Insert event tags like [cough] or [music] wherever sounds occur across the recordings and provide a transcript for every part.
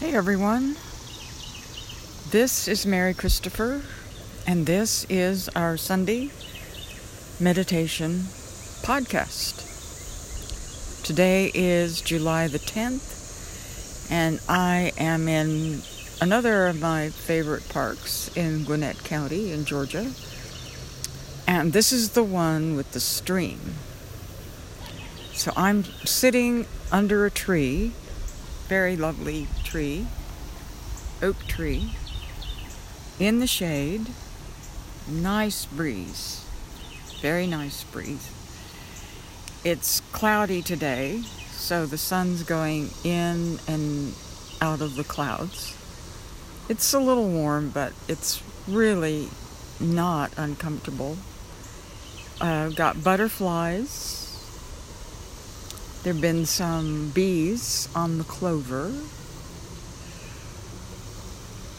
Hey everyone, this is Mary Christopher, and this is our Sunday meditation podcast. Today is July the 10th, and I am in another of my favorite parks in Gwinnett County in Georgia, and this is the one with the stream. So I'm sitting under a tree very lovely tree, oak tree, in the shade. Nice breeze, very nice breeze. It's cloudy today, so the sun's going in and out of the clouds. It's a little warm, but it's really not uncomfortable. I've uh, got butterflies there have been some bees on the clover.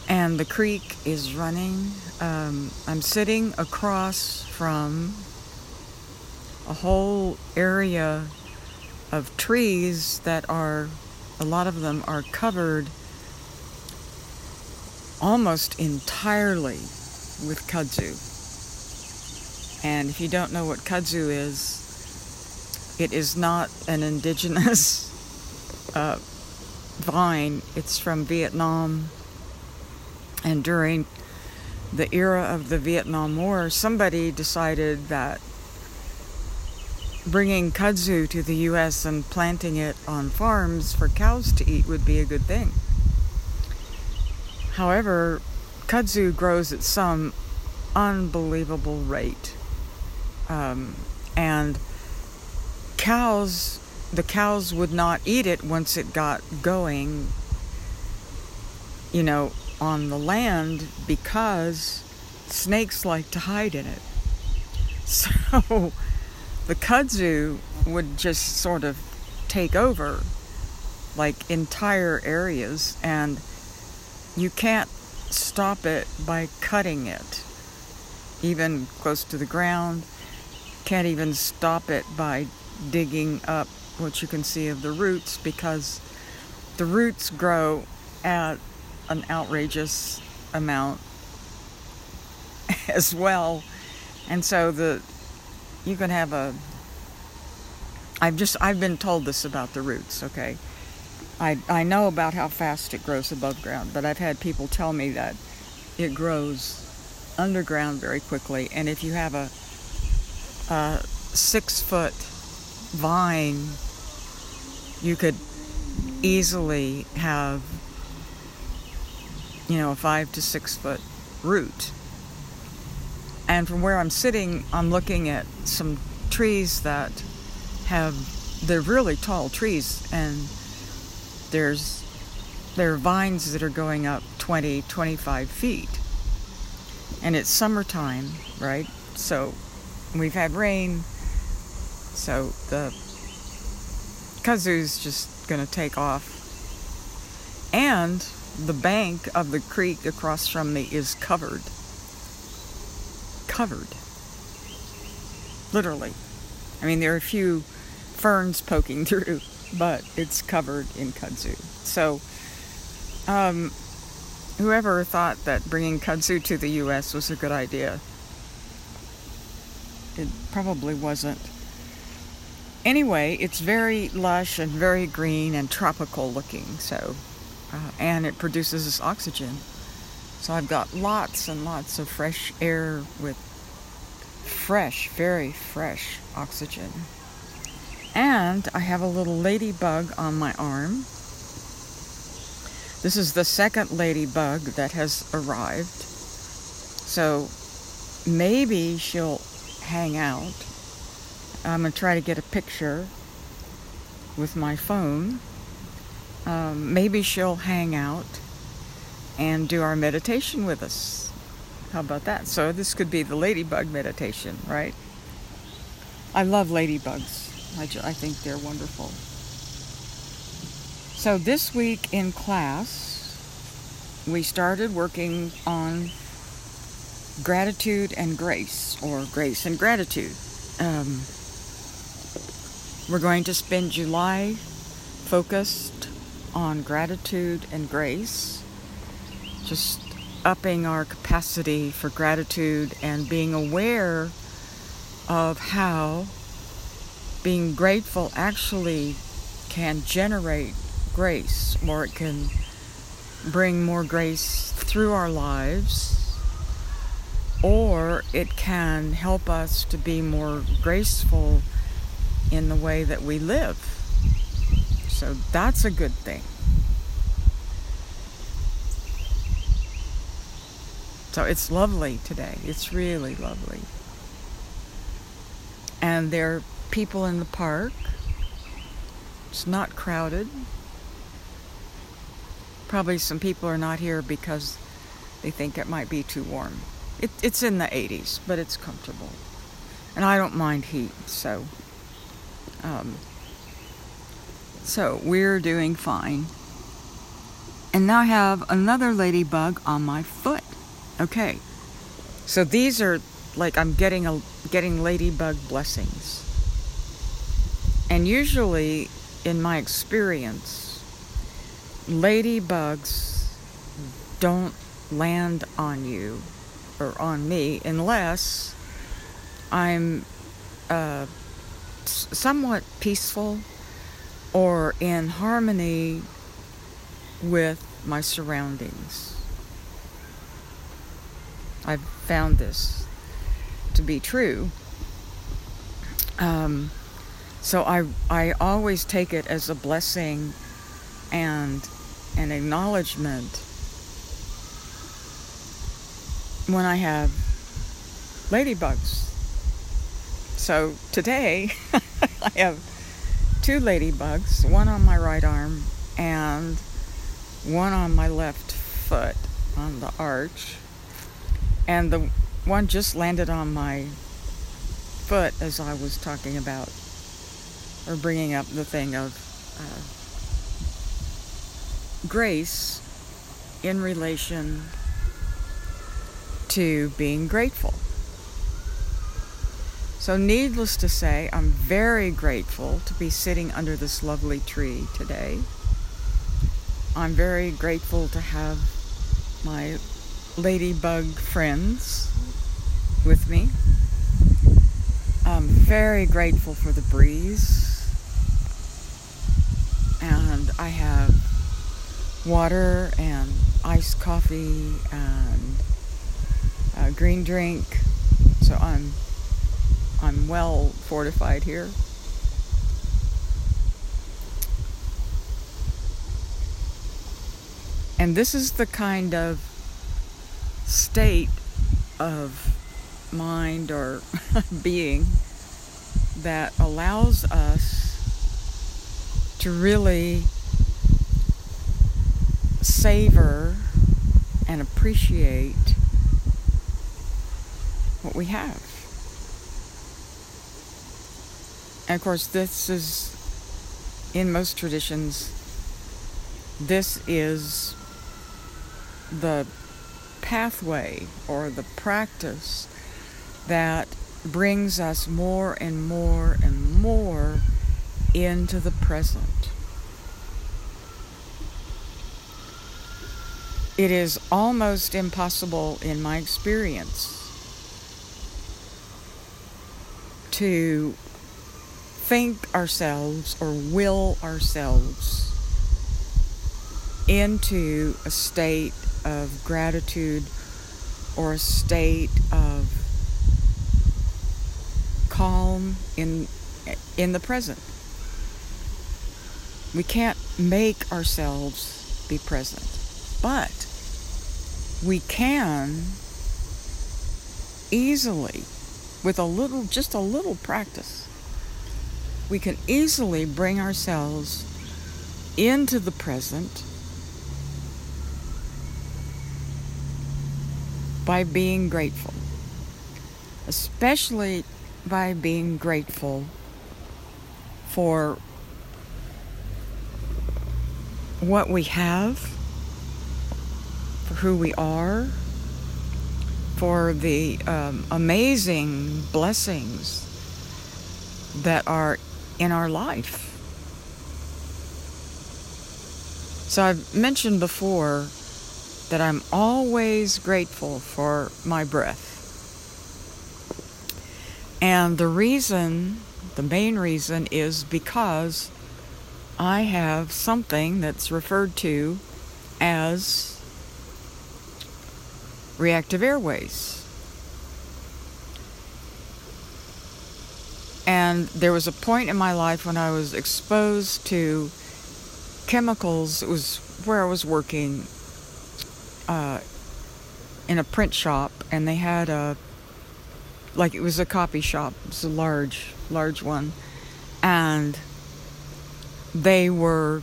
And the creek is running. Um, I'm sitting across from a whole area of trees that are, a lot of them are covered almost entirely with kudzu. And if you don't know what kudzu is, it is not an indigenous [laughs] uh, vine. It's from Vietnam. And during the era of the Vietnam War, somebody decided that bringing kudzu to the U.S. and planting it on farms for cows to eat would be a good thing. However, kudzu grows at some unbelievable rate. Um, and cows, the cows would not eat it once it got going, you know, on the land because snakes like to hide in it. [laughs] So the kudzu would just sort of take over like entire areas and you can't stop it by cutting it even close to the ground can't even stop it by digging up what you can see of the roots because the roots grow at an outrageous amount [laughs] as well. And so the you can have a I've just I've been told this about the roots, okay? I I know about how fast it grows above ground, but I've had people tell me that it grows underground very quickly and if you have a, a six foot vine, you could easily have, you know, a five to six foot root. And from where I'm sitting, I'm looking at some trees that have, they're really tall trees, and there's, there are vines that are going up 20, 25 feet. And it's summertime, right? So we've had rain, so the kudzu's just going to take off. And the bank of the creek across from me is covered. Covered. Literally. I mean, there are a few ferns poking [laughs] through, but it's covered in kudzu. So, um, whoever thought that bringing kudzu to the U.S. was a good idea, it probably wasn't. Anyway, it's very lush and very green and tropical looking. So, uh, and it produces this oxygen. So I've got lots and lots of fresh air with fresh, very fresh oxygen. And I have a little ladybug on my arm. This is the second ladybug that has arrived. So maybe she'll hang out I'm going to try to get a picture with my phone. Um, maybe she'll hang out and do our meditation with us. How about that? So, this could be the ladybug meditation, right? I love ladybugs. I, ju- I think they're wonderful. So, this week in class, we started working on gratitude and grace, or grace and gratitude. Um, we're going to spend July focused on gratitude and grace, just upping our capacity for gratitude and being aware of how being grateful actually can generate grace or it can bring more grace through our lives or it can help us to be more graceful in the way that we live. So that's a good thing. So it's lovely today. It's really lovely. And there are people in the park. It's not crowded. Probably some people are not here because they think it might be too warm. It, it's in the 80s, but it's comfortable. And I don't mind heat, so. Um, so we're doing fine. And now I have another ladybug on my foot. Okay. So these are like I'm getting a getting ladybug blessings. And usually in my experience, ladybugs don't land on you or on me unless I'm uh, somewhat peaceful or in harmony with my surroundings. I've found this to be true. Um, so I I always take it as a blessing and an acknowledgement when I have ladybugs. So today [laughs] I have two ladybugs, one on my right arm and one on my left foot on the arch. And the one just landed on my foot as I was talking about or bringing up the thing of uh, grace in relation to being grateful. So, needless to say, I'm very grateful to be sitting under this lovely tree today. I'm very grateful to have my ladybug friends with me. I'm very grateful for the breeze. And I have water and iced coffee and a green drink. So I'm I'm well fortified here. And this is the kind of state of mind or [laughs] being that allows us to really savor and appreciate what we have. And of course, this is, in most traditions, this is the pathway or the practice that brings us more and more and more into the present. It is almost impossible, in my experience, to think ourselves or will ourselves into a state of gratitude or a state of calm in in the present. We can't make ourselves be present, but we can easily with a little just a little practice we can easily bring ourselves into the present by being grateful, especially by being grateful for what we have, for who we are, for the um, amazing blessings that are in our life. So I've mentioned before that I'm always grateful for my breath. And the reason, the main reason, is because I have something that's referred to as reactive airways. And there was a point in my life when I was exposed to chemicals. It was where I was working uh, in a print shop, and they had a like it was a copy shop. It was a large, large one, and they were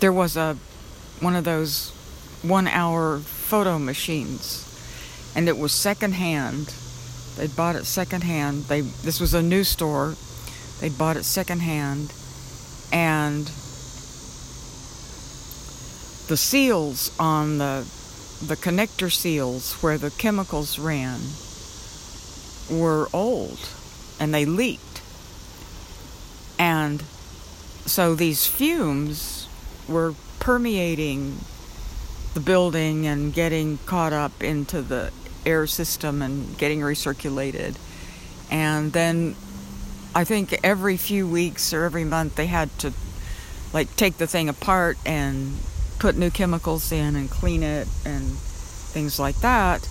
there was a one of those one hour photo machines and it was secondhand they bought it secondhand. They this was a new store. They bought it secondhand. And the seals on the the connector seals where the chemicals ran were old and they leaked. And so these fumes were permeating the building and getting caught up into the air system and getting recirculated. And then I think every few weeks or every month they had to like take the thing apart and put new chemicals in and clean it and things like that.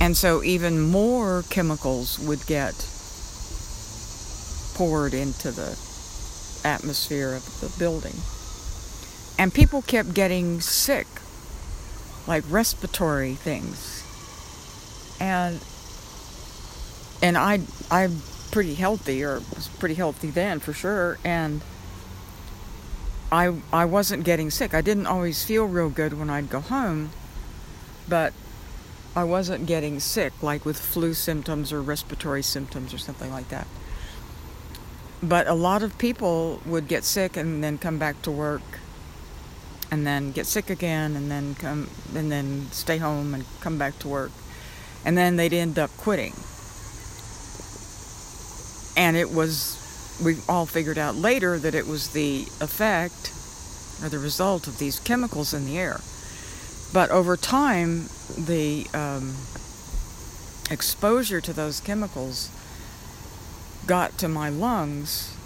And so even more chemicals would get poured into the atmosphere of the building. And people kept getting sick, like respiratory things. And and I I'm pretty healthy or was pretty healthy then for sure and I I wasn't getting sick. I didn't always feel real good when I'd go home, but I wasn't getting sick like with flu symptoms or respiratory symptoms or something like that. But a lot of people would get sick and then come back to work and then get sick again and then come and then stay home and come back to work. And then they'd end up quitting. And it was we all figured out later that it was the effect or the result of these chemicals in the air. But over time, the um, exposure to those chemicals got to my lungs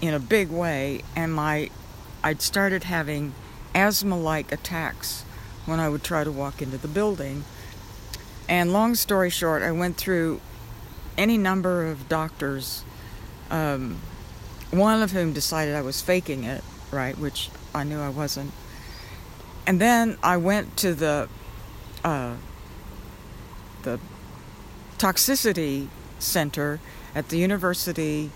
in a big way, and my I'd started having asthma-like attacks when I would try to walk into the building. And long story short, I went through any number of doctors um, one of whom decided I was faking it, right, which I knew I wasn't. And then I went to the uh, the toxicity center at the University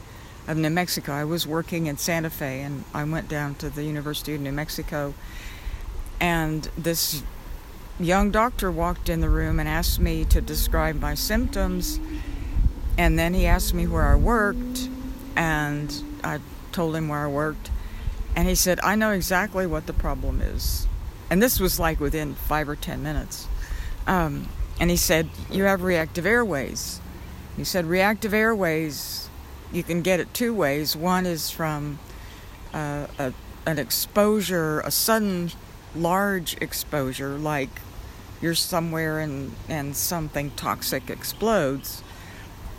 of New Mexico. I was working in Santa Fe, and I went down to the University of New Mexico, and this young doctor walked in the room and asked me to describe my symptoms, and then he asked me where I worked and I told him where I worked, and he said, I know exactly what the problem is. And this was like within five or ten minutes. Um, and he said, You have reactive airways. He said, Reactive airways, you can get it two ways. One is from uh, a, an exposure, a sudden large exposure, like you're somewhere and, and something toxic explodes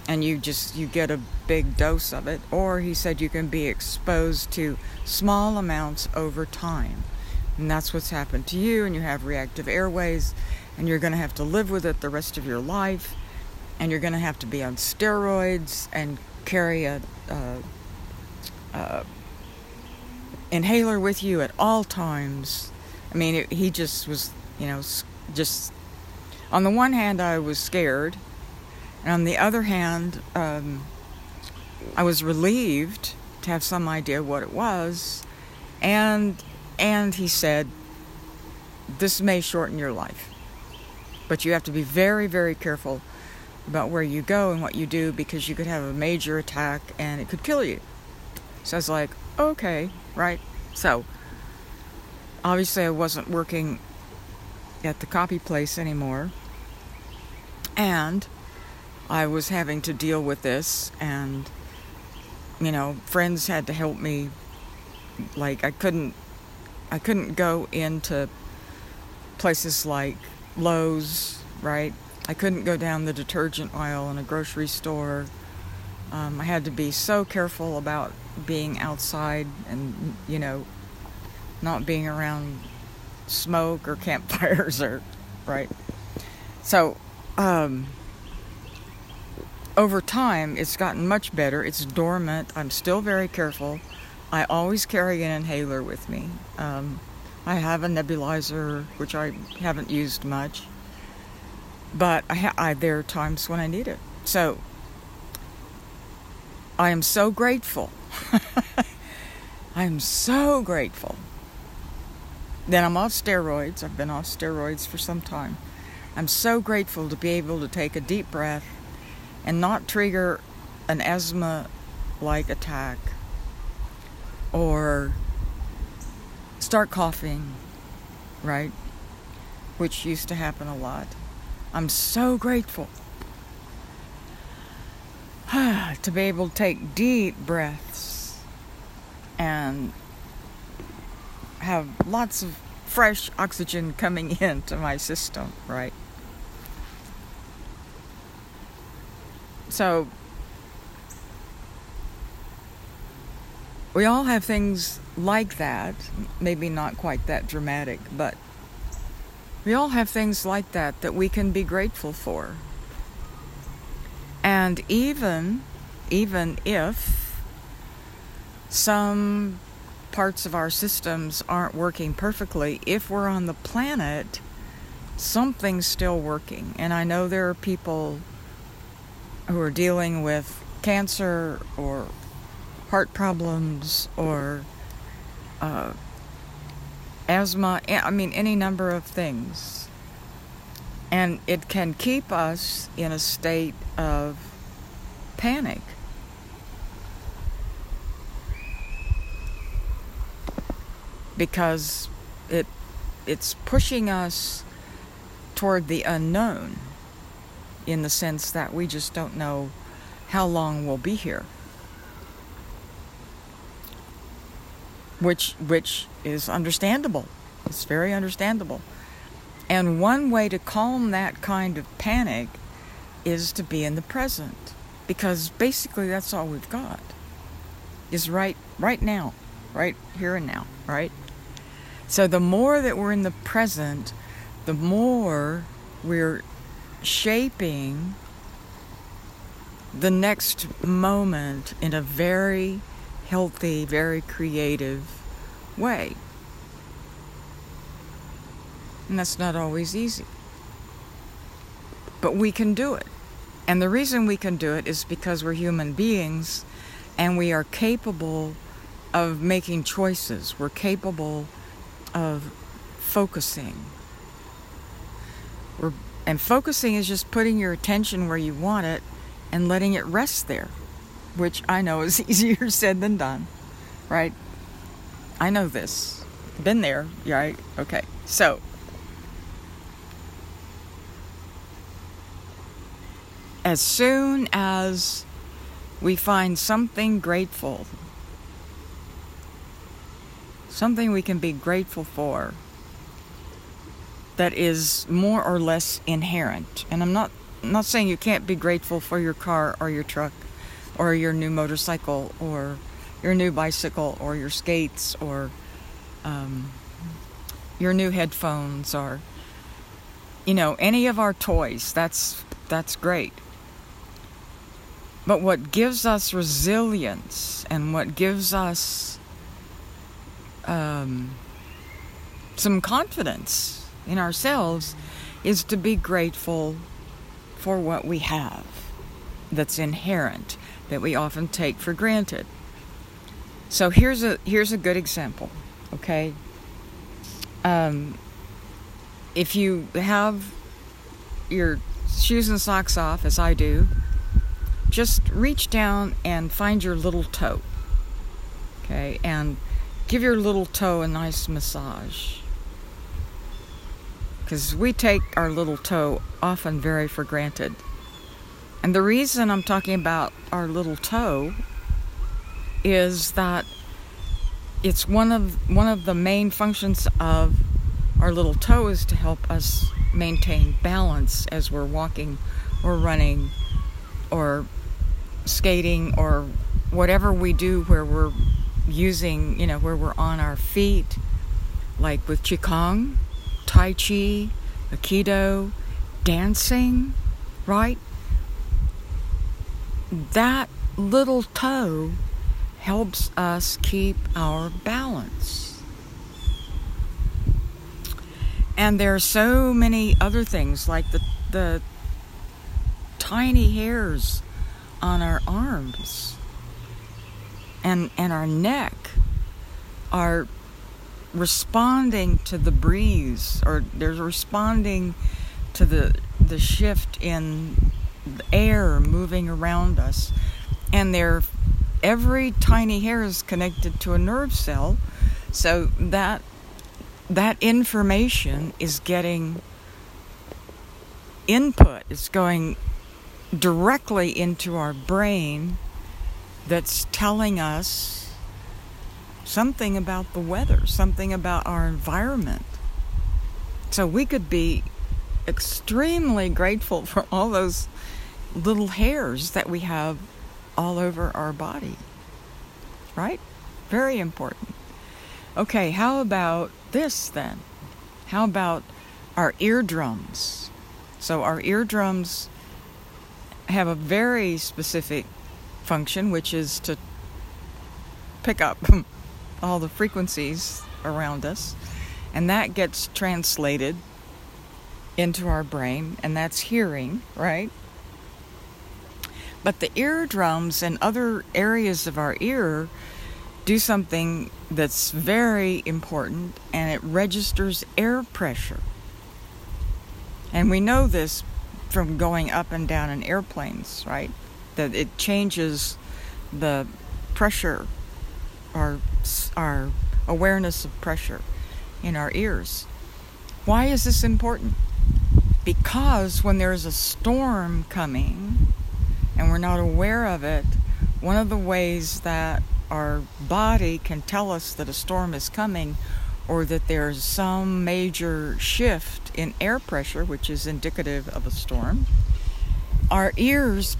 and you just you get a big dose of it. Or he said you can be exposed to small amounts over time. And that's what's happened to you and you have reactive airways and you're going to have to live with it the rest of your life and you're going to have to be on steroids and carry a, a, a inhaler with you at all times i mean it, he just was you know just on the one hand i was scared and on the other hand, um, I was relieved to have some idea what it was, and and he said, "This may shorten your life, but you have to be very, very careful about where you go and what you do because you could have a major attack and it could kill you." So I was like, "Okay, right." So obviously, I wasn't working at the copy place anymore, and I was having to deal with this, and you know, friends had to help me Like I couldn't I couldn't go into places like Lowe's, right? I couldn't go down the detergent aisle in a grocery store. Um, I had to be so careful about being outside and, you know, not being around smoke or campfires or, right? So, um, over time, it's gotten much better. It's dormant. I'm still very careful. I always carry an inhaler with me. Um, I have a nebulizer, which I haven't used much, but I, ha- I there are times when I need it. So I am so grateful. [laughs] I am so grateful that I'm off steroids. I've been off steroids for some time. I'm so grateful to be able to take a deep breath and not trigger an asthma like attack or start coughing, right? Which used to happen a lot. I'm so grateful [sighs] to be able to take deep breaths and have lots of fresh oxygen coming [laughs] into my system, right? So, we all have things like that, maybe not quite that dramatic, but we all have things like that that we can be grateful for. And even even if some parts of our systems aren't working perfectly, if we're on the planet, something's still working. And I know there are people who are dealing with cancer or heart problems or uh, asthma, I mean, any number of things. And it can keep us in a state of panic. Because it it's pushing us toward the unknown in the sense that we just don't know how long we'll be here. Which which is understandable. It's very understandable. And one way to calm that kind of panic is to be in the present because basically that's all we've got. Is right right now, right here and now, right? So the more that we're in the present, the more we're shaping the next moment in a very healthy, very creative way. And that's not always easy. But we can do it. And the reason we can do it is because we're human beings and we are capable of making choices. We're capable of focusing. We're and focusing is just putting your attention where you want it and letting it rest there, which I know is [laughs] easier said than done, right? I know this. Been there, right? Okay. So, as soon as we find something grateful, something we can be grateful for, that is more or less inherent. And I'm not I'm not saying you can't be grateful for your car or your truck or your new motorcycle or your new bicycle or your skates or um, your new headphones or you know any of our toys. That's that's great. But what gives us resilience and what gives us um, some confidence in ourselves is to be grateful for what we have that's inherent that we often take for granted. So here's a here's a good example, okay? Um, if you have your shoes and socks off, as I do, just reach down and find your little toe, okay, and give your little toe a nice massage because we take our little toe often very for granted. And the reason I'm talking about our little toe is that it's one of one of the main functions of our little toe is to help us maintain balance as we're walking or running or skating or whatever we do where we're using, you know, where we're on our feet, like with Qigong, Tai Chi, Aikido, dancing, right? That little toe helps us keep our balance. And there are so many other things like the, the tiny hairs on our arms and, and our neck are responding to the breeze or they're responding to the the shift in the air moving around us. And they're every tiny hair is connected to a nerve cell. So that that information is getting input. It's going directly into our brain that's telling us something about the weather something about our environment so we could be extremely grateful for all those little hairs that we have all over our body. Right? Very important. Okay, how about this then? How about our eardrums? So, our eardrums have a very specific function, which is to pick up [laughs] all the frequencies around us, and that gets translated into our brain, and that's hearing, right? But the eardrums and other areas of our ear do something that's very important, and it registers air pressure. And we know this from going up and down in airplanes, right? That it changes the pressure, our, our awareness of pressure in our ears. Why is this important? because when there's a storm coming and we're not aware of it, one of the ways that our body can tell us that a storm is coming or that there's some major shift in air pressure, which is indicative of a storm, our ears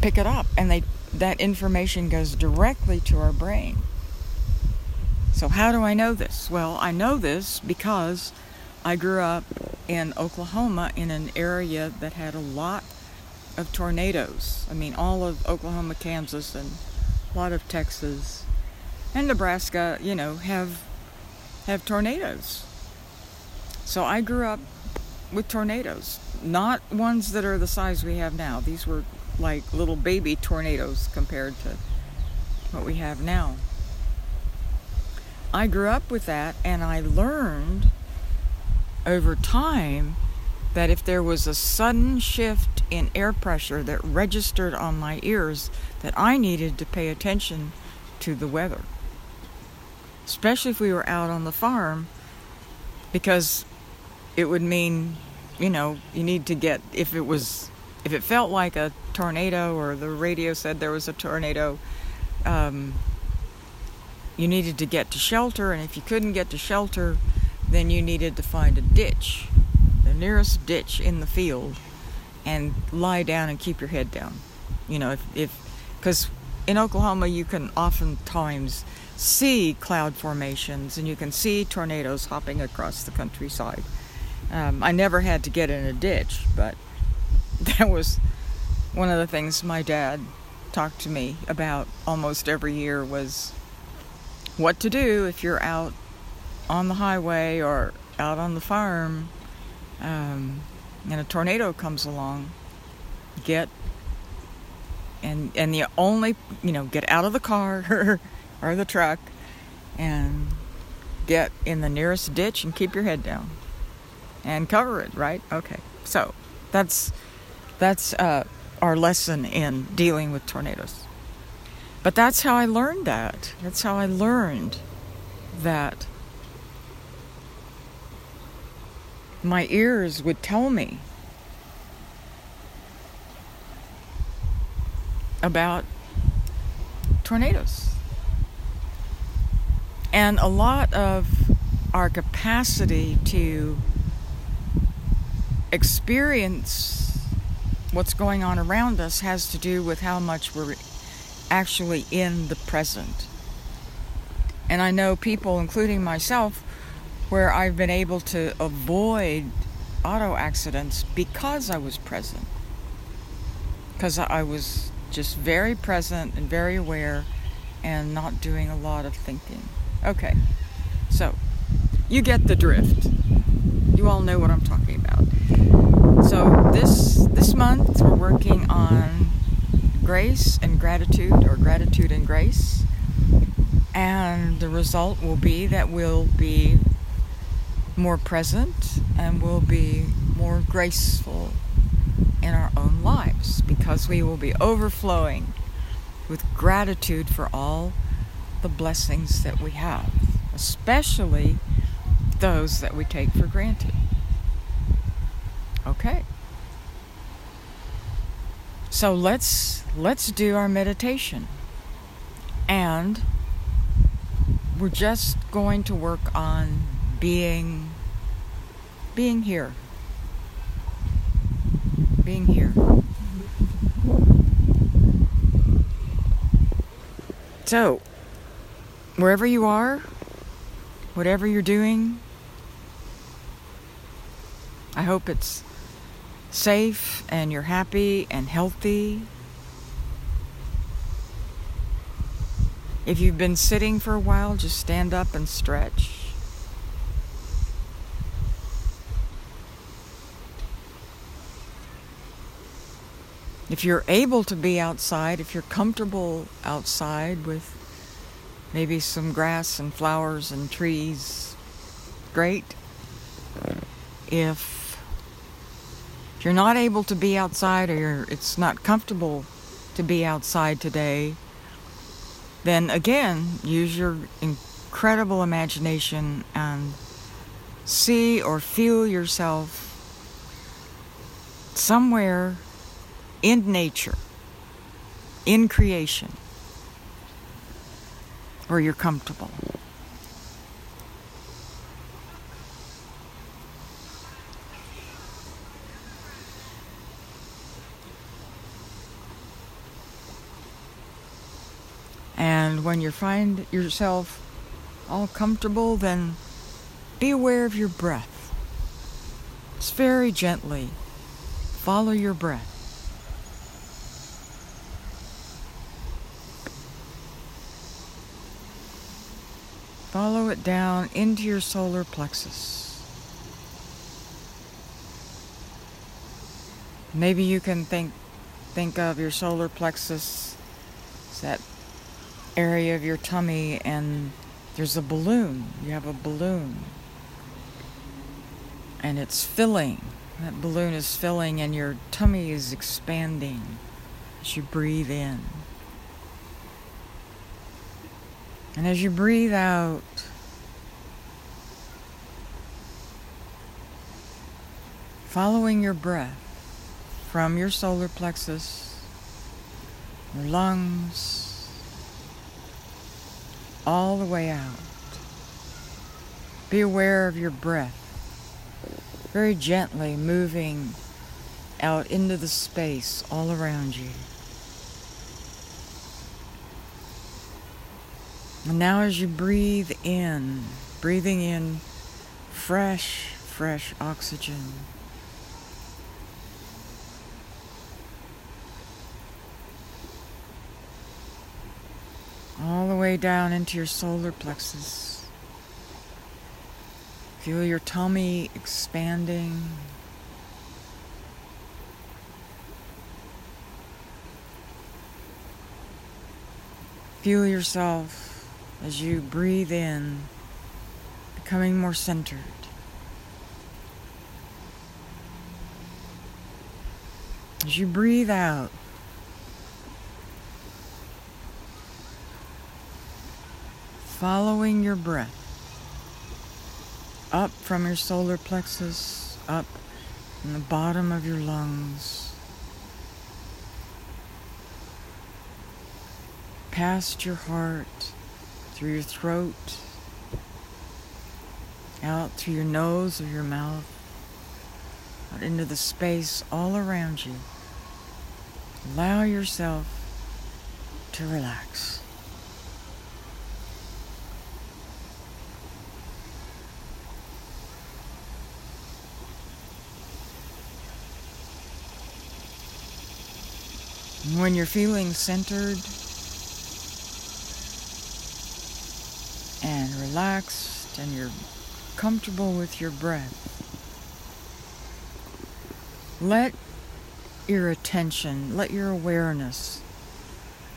pick it up and they that information goes directly to our brain. So how do I know this? Well, I know this because I grew up in Oklahoma in an area that had a lot of tornadoes. I mean, all of Oklahoma, Kansas, and a lot of Texas and Nebraska, you know, have have tornadoes. So I grew up with tornadoes, not ones that are the size we have now. These were like little baby tornadoes compared to what we have now. I grew up with that and I learned over time that if there was a sudden shift in air pressure that registered on my ears that I needed to pay attention to the weather. Especially if we were out on the farm because it would mean, you know, you need to get if it was if it felt like a tornado or the radio said there was a tornado um, you needed to get to shelter and if you couldn't get to shelter then you needed to find a ditch, the nearest ditch in the field, and lie down and keep your head down. You know, if, because in Oklahoma you can oftentimes see cloud formations and you can see tornadoes hopping across the countryside. Um, I never had to get in a ditch, but [laughs] that was one of the things my dad talked to me about almost every year was what to do if you're out on the highway or out on the farm um, and a tornado comes along, get and and the only you know get out of the car [laughs] or the truck and get in the nearest ditch and keep your head down and cover it right? Okay. So that's that's uh, our lesson in dealing with tornadoes but that's how i learned that that's how i learned that my ears would tell me about tornadoes. And a lot of our capacity to experience what's going on around us has to do with how much we're actually in the present. And I know people, including myself, where I've been able to avoid auto accidents because I was present. Because I was just very present and very aware and not doing a lot of thinking. Okay, so you get the drift. You all know what I'm talking about. So this this month we're working on grace and gratitude or gratitude and grace. And the result will be that we'll be more present and we'll be more graceful in our own lives because we will be overflowing with gratitude for all the blessings that we have, especially those that we take for granted. Okay. So let's let's do our meditation. And we're just going to work on being being here. Being here. So, wherever you are, whatever you're doing, I hope it's safe and you're happy and healthy. If you've been sitting for a while, just stand up and stretch. If you're able to be outside, if you're comfortable outside with maybe some grass and flowers and trees, great. If you're not able to be outside or it's not comfortable to be outside today, then again, use your incredible imagination and see or feel yourself somewhere in nature, in creation, where you're comfortable. And when you find yourself all comfortable, then be aware of your breath. Just very gently follow your breath. Follow it down into your solar plexus. Maybe you can think think of your solar plexus as that area of your tummy and there's a balloon. You have a balloon. And it's filling. That balloon is filling and your tummy is expanding as you breathe in. And as you breathe out, following your breath from your solar plexus, your lungs, all the way out. Be aware of your breath, very gently moving out into the space all around you. And now, as you breathe in, breathing in fresh, fresh oxygen. All the way down into your solar plexus. Feel your tummy expanding. Feel yourself as you breathe in, becoming more centered. As you breathe out, following your breath up from your solar plexus, up from the bottom of your lungs, past your heart through your throat out through your nose or your mouth, out into the space all around you. Allow yourself to relax. When you're feeling centered and relaxed and you're comfortable with your breath, let your attention, let your awareness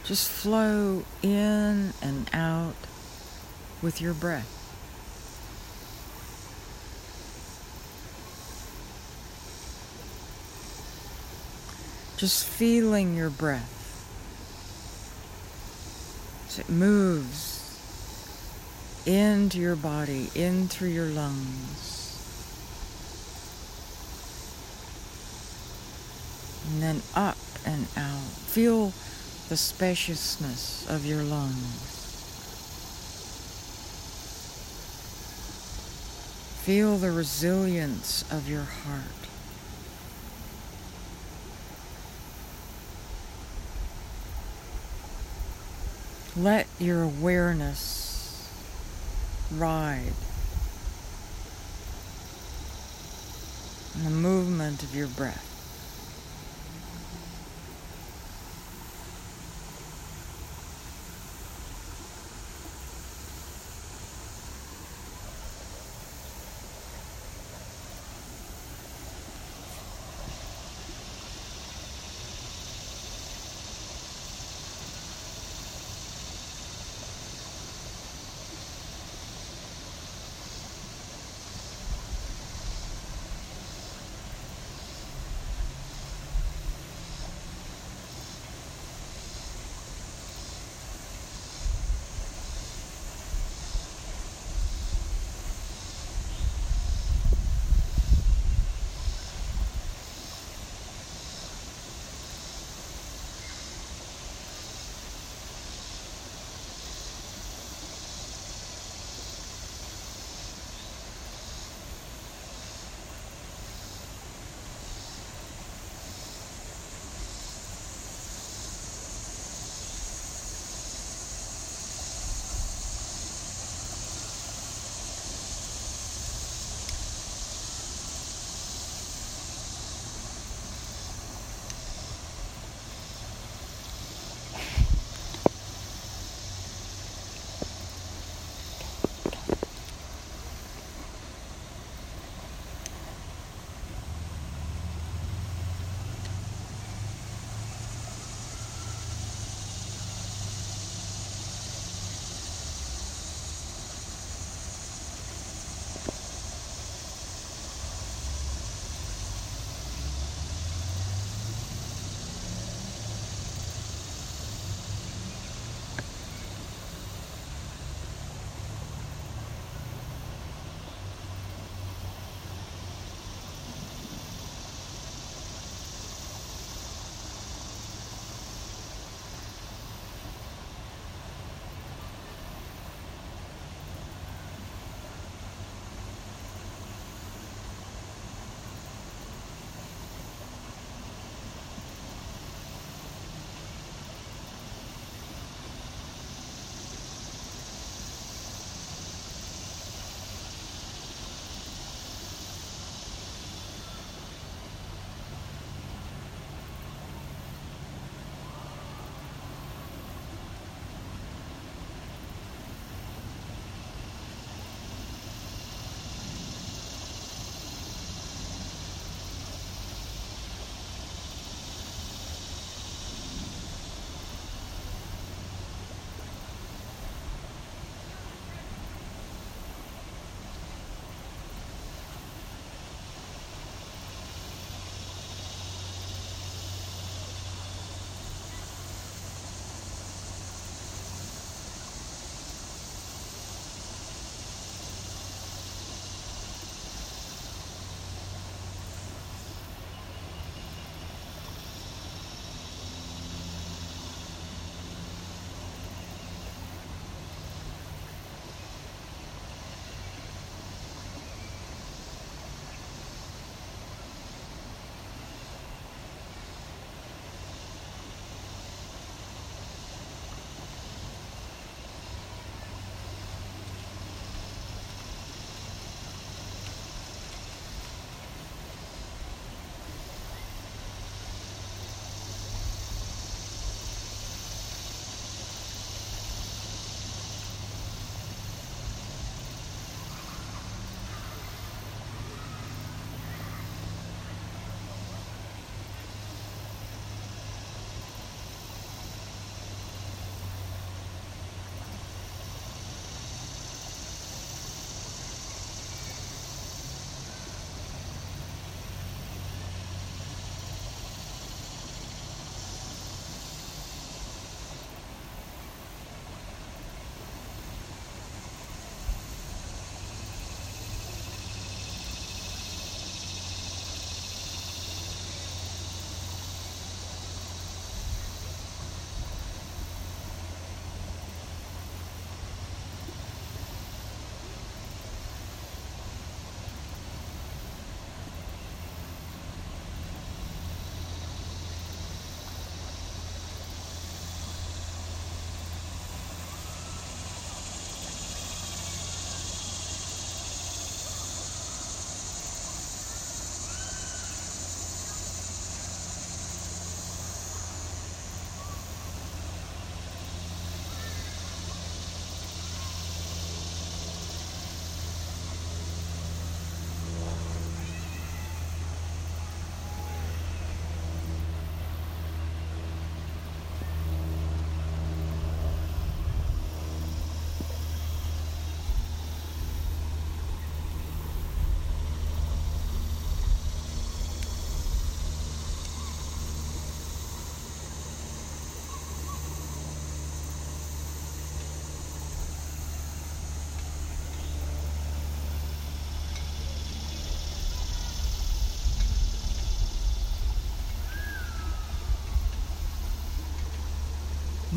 just flow in and out with your breath. Just feeling your breath as it moves into your body, in through your lungs. And then up and out. Feel the spaciousness of your lungs. Feel the resilience of your heart. Let your awareness ride in the movement of your breath.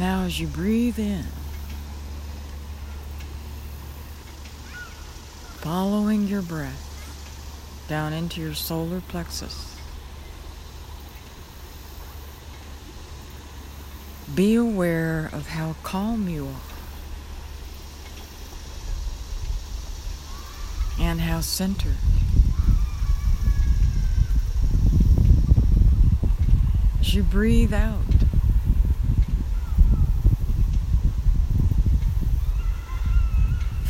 Now, as you breathe in, following your breath down into your solar plexus, be aware of how calm you are and how centered. As you breathe out,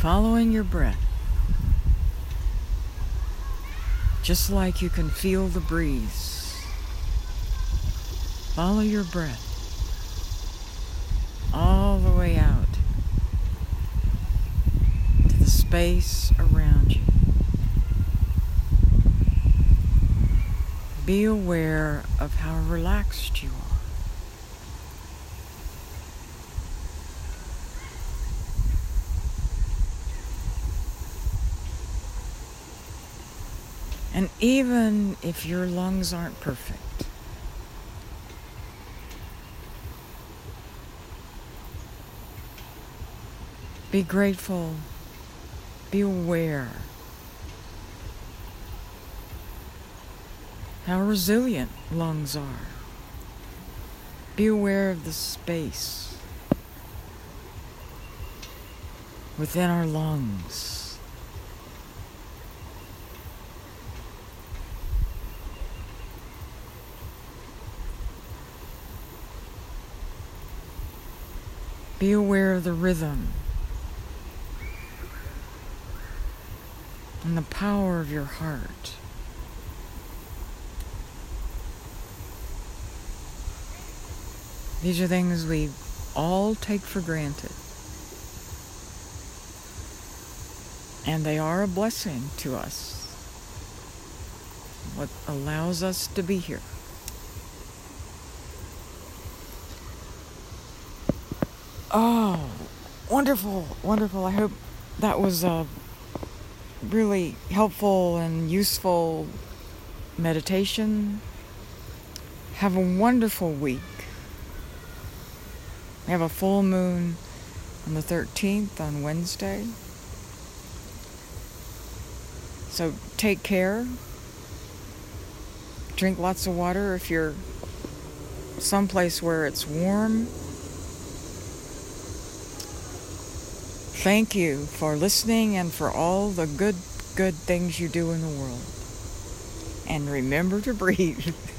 following your breath, just like you can feel the breeze. Follow your breath all the way out to the space around you. Be aware of how relaxed you are. And even if your lungs aren't perfect, be grateful, be aware how resilient lungs are. Be aware of the space within our lungs. Be aware of the rhythm and the power of your heart. These are things we all take for granted. And they are a blessing to us. What allows us to be here. Oh, wonderful, wonderful. I hope that was a really helpful and useful meditation. Have a wonderful week. We have a full moon on the 13th on Wednesday. So take care. Drink lots of water if you're someplace where it's warm. Thank you for listening and for all the good, good things you do in the world. And remember to breathe. [laughs]